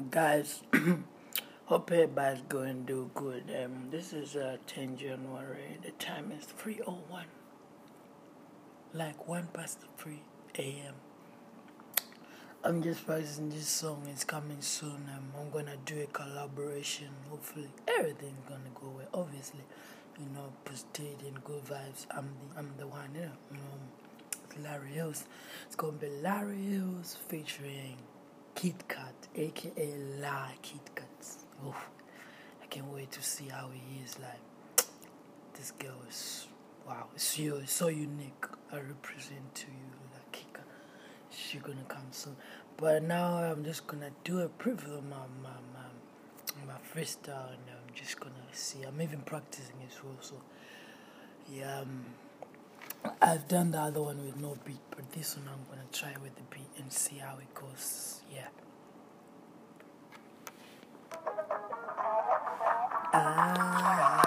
guys hope everybody's going to do good. Um this is uh 10 january. The time is 301 like 1 past 3 a.m i'm just practicing this song. It's coming soon. Um, i'm gonna do a collaboration. Hopefully everything's gonna go well. Obviously you know prestige and good vibes. I'm the i'm the one you know, know larry hills. It's gonna be larry hills featuring Kit Kat, aka La Kit Kat. Oof. I can't wait to see how he is. Like, this girl is wow, it's you, it's so unique. I represent to you, La Kit Kat. She's gonna come soon. But now I'm just gonna do a preview of my, my, my, my freestyle, and I'm just gonna see. I'm even practicing as well, so yeah. Um, I've done the other one with no beat, but this one I'm gonna try with the beat and see how it goes. Yeah. Ah,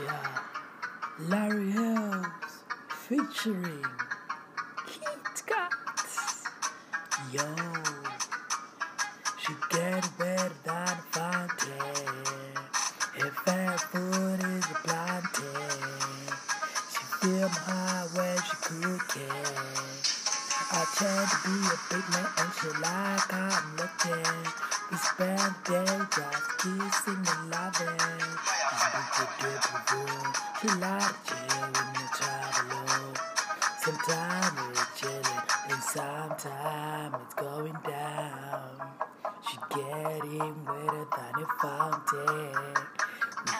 yeah. Larry Hills featuring Kit Kat. Yo, she get better than fountain. If her food is plantain, she feel my heart when she cooking. I tend to be a big man and she like I'm looking. We spend day just kissing and loving. She like chill when you travel. Sometimes we're chilling and sometimes it's going down. She getting wetter than a fountain.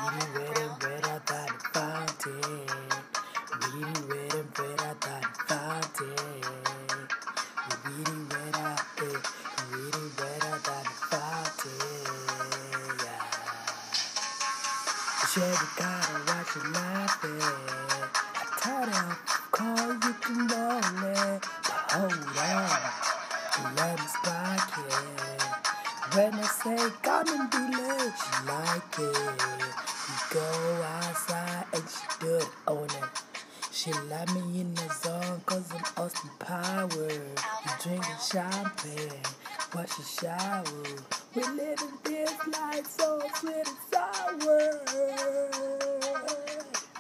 Really wet and wetter than a fountain. Really wet and wetter than a fountain. Really wetter, eh? Really wetter than a fountain. Yeah. Sherry gotta watch you laughing. I call you it. But hold on, let me spark it. When I say come and be late, she like it. Go outside and she do it on it. She let me in the zone cause I'm Austin Power. We drinking champagne, a shower. We living this life so sweet and sour.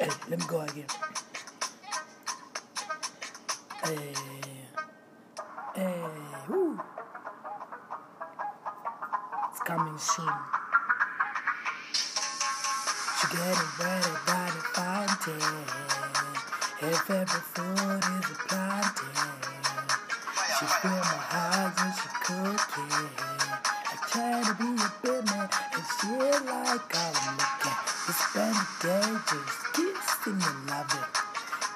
Hey, let me go again. Hey, hey, woo. It's coming soon. Getting ready by the fountain. If every food is a plantain, she feel my heart when she cooking. I try to be a bit man, and she like I'm looking. We spend the day just kissing and loving.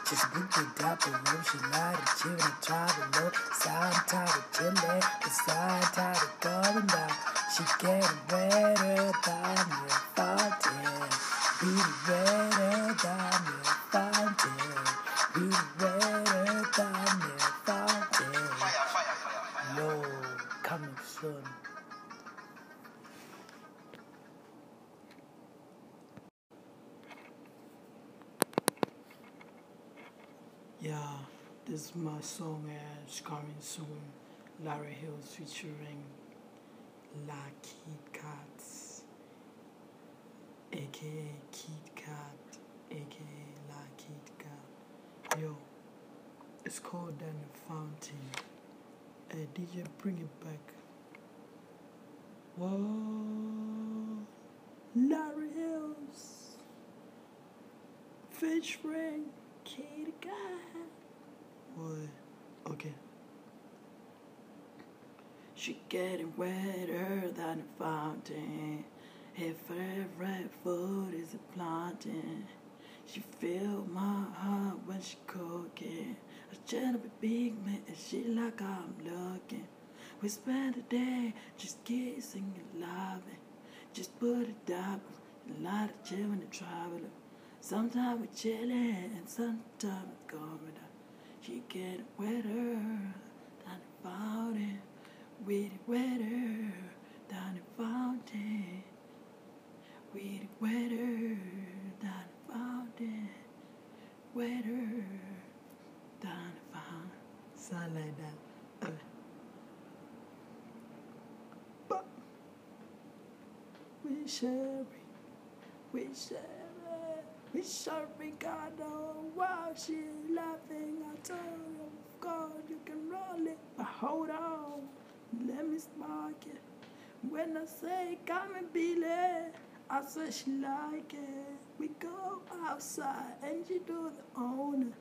Just book it up and roll, she like to chill and travel low. Side tired of chilling, side tired of going down. She getting wetter by fountain. Wetter than wetter than. Yo, coming soon. Yeah, this is my song and it's coming soon. Larry Hills featuring Kit Kat, aka Kit Kat, aka La Kit Kat. Yo, it's called Then the Fountain. Eh, hey, DJ, bring it back. Whoa, Larry Hills featuring Kit Kat. Boy, okay. She getting wetter than a fountain. Her favorite food is a plantain. She feel my heart when she cooking. I try to be big man and she like I'm looking. We spend the day just kissing and loving. Just put it down, a lot of chillin' and traveling. Sometimes we chillin' and sometimes we going down. She get wetter than a fountain, really wetter than a fountain, really wetter than a fountain, wetter than fountain. Something like that. But we share we share we share Ricardo oh, while she laughing. I told her, oh, God, you can roll it, but hold on, let me spark it. When I say come and be there, I said she like it. We go outside and she do the owner.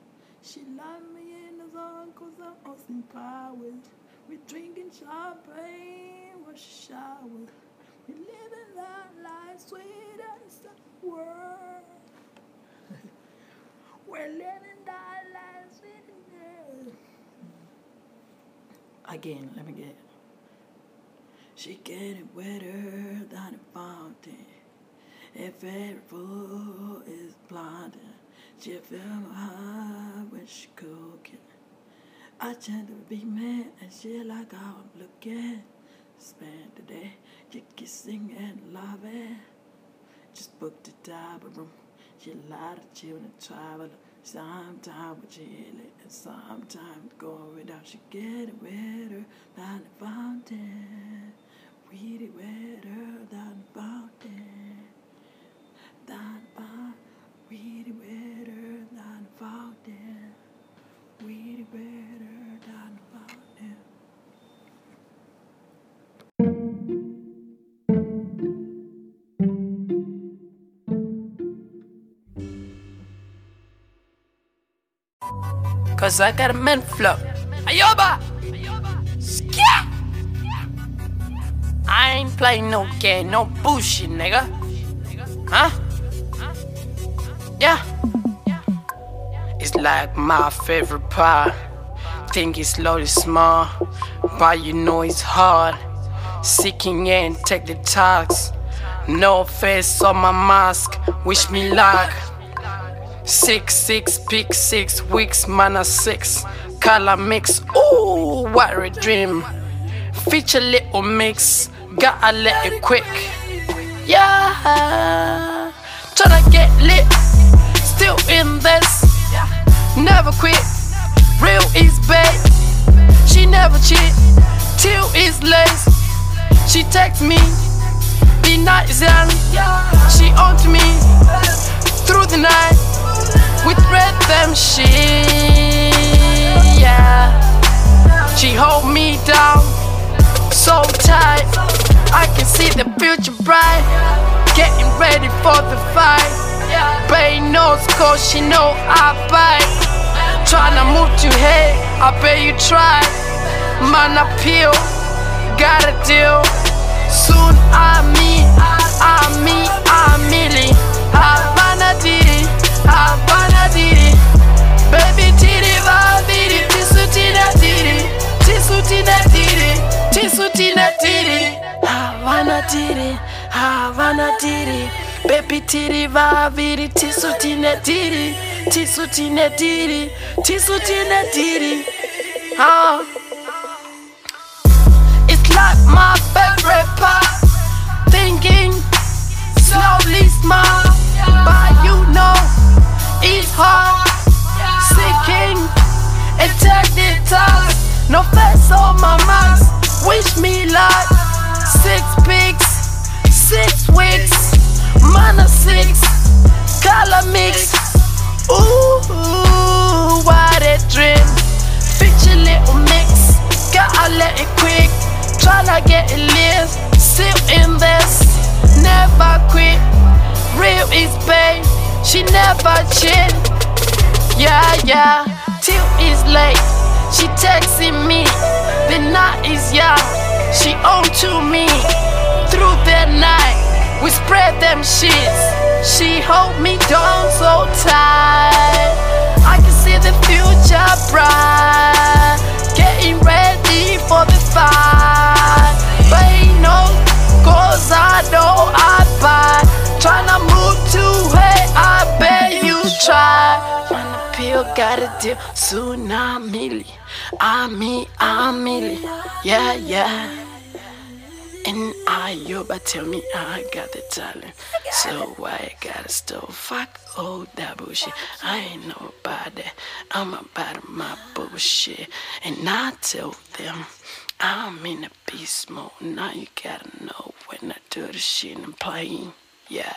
She like me in the zone cause I'm Austin Powers. We drinking champagne, wash shower. We living that life sweet as the world. We're living that life sweet as the Again, let me get she getting wetter than a fountain. If fool is blinding, she feel high when she cooking. I tend to be mad and she like how I'm looking. Spend the day just kissing and loving. Just booked a double room. She lot of children travel. Sometimes we chill and sometimes going without. She getting wetter than the fountain really wetter than the fountain, Cause I got a man flop. Ayoba! Skia! I ain't playing no game, no bullshit, nigga. Huh? Huh? Yeah. It's like my favorite part. Think it's loaded small, but you know it's hard. Seeking in, take the talks. No face on my mask, wish me luck. Six, six, pick six weeks, mana six. Color mix, ooh, what a dream. Feature little mix, gotta let it quick. Yeah, tryna get lit, still in this. Never quit, real is bad. She never cheat, till it's late. She text me, be nice and rhythm shit. Yeah, she hold me down so tight. I can see the future bright. Getting ready for the fight. Bay knows cause she know I bite. Tryna move to hey, I bet you try. Man appeal, got a deal. Soon I meet, I meet, I meet. Havana it, Havana Did Havana it. Baby titty, vavidi, tisutina did it, tisutina did it, tisutina did it. Ah. It's like my favorite part. Thinking, slowly smile, but you know it's hard. Seeking, attack the task. No face on my mask. Wish me luck. Six pigs, six weeks, mana six, color mix. Ooh, what a dream. Feature little mix, gotta let it quick. Tryna get it lit, still in this, never quit. Real is pain, she never cheat. Yeah, yeah, till it's late. She texting me, the night is young. To me through the night. We spread them sheets. She hold me down so tight. I can see the future bright. Getting ready for the fight. But ain't no cause I know I buy. Tryna move to hey, I bet you try. When the pill got a deal, tsunami. I'm me, I'm me. Yeah, yeah. And I, you but tell me I got the talent. So why I gotta stop? Fuck all that bullshit. I ain't that. I'm about my bullshit. And I tell them I'm in a beast mode. Now you gotta know when I do the shit I'm playing. Yeah.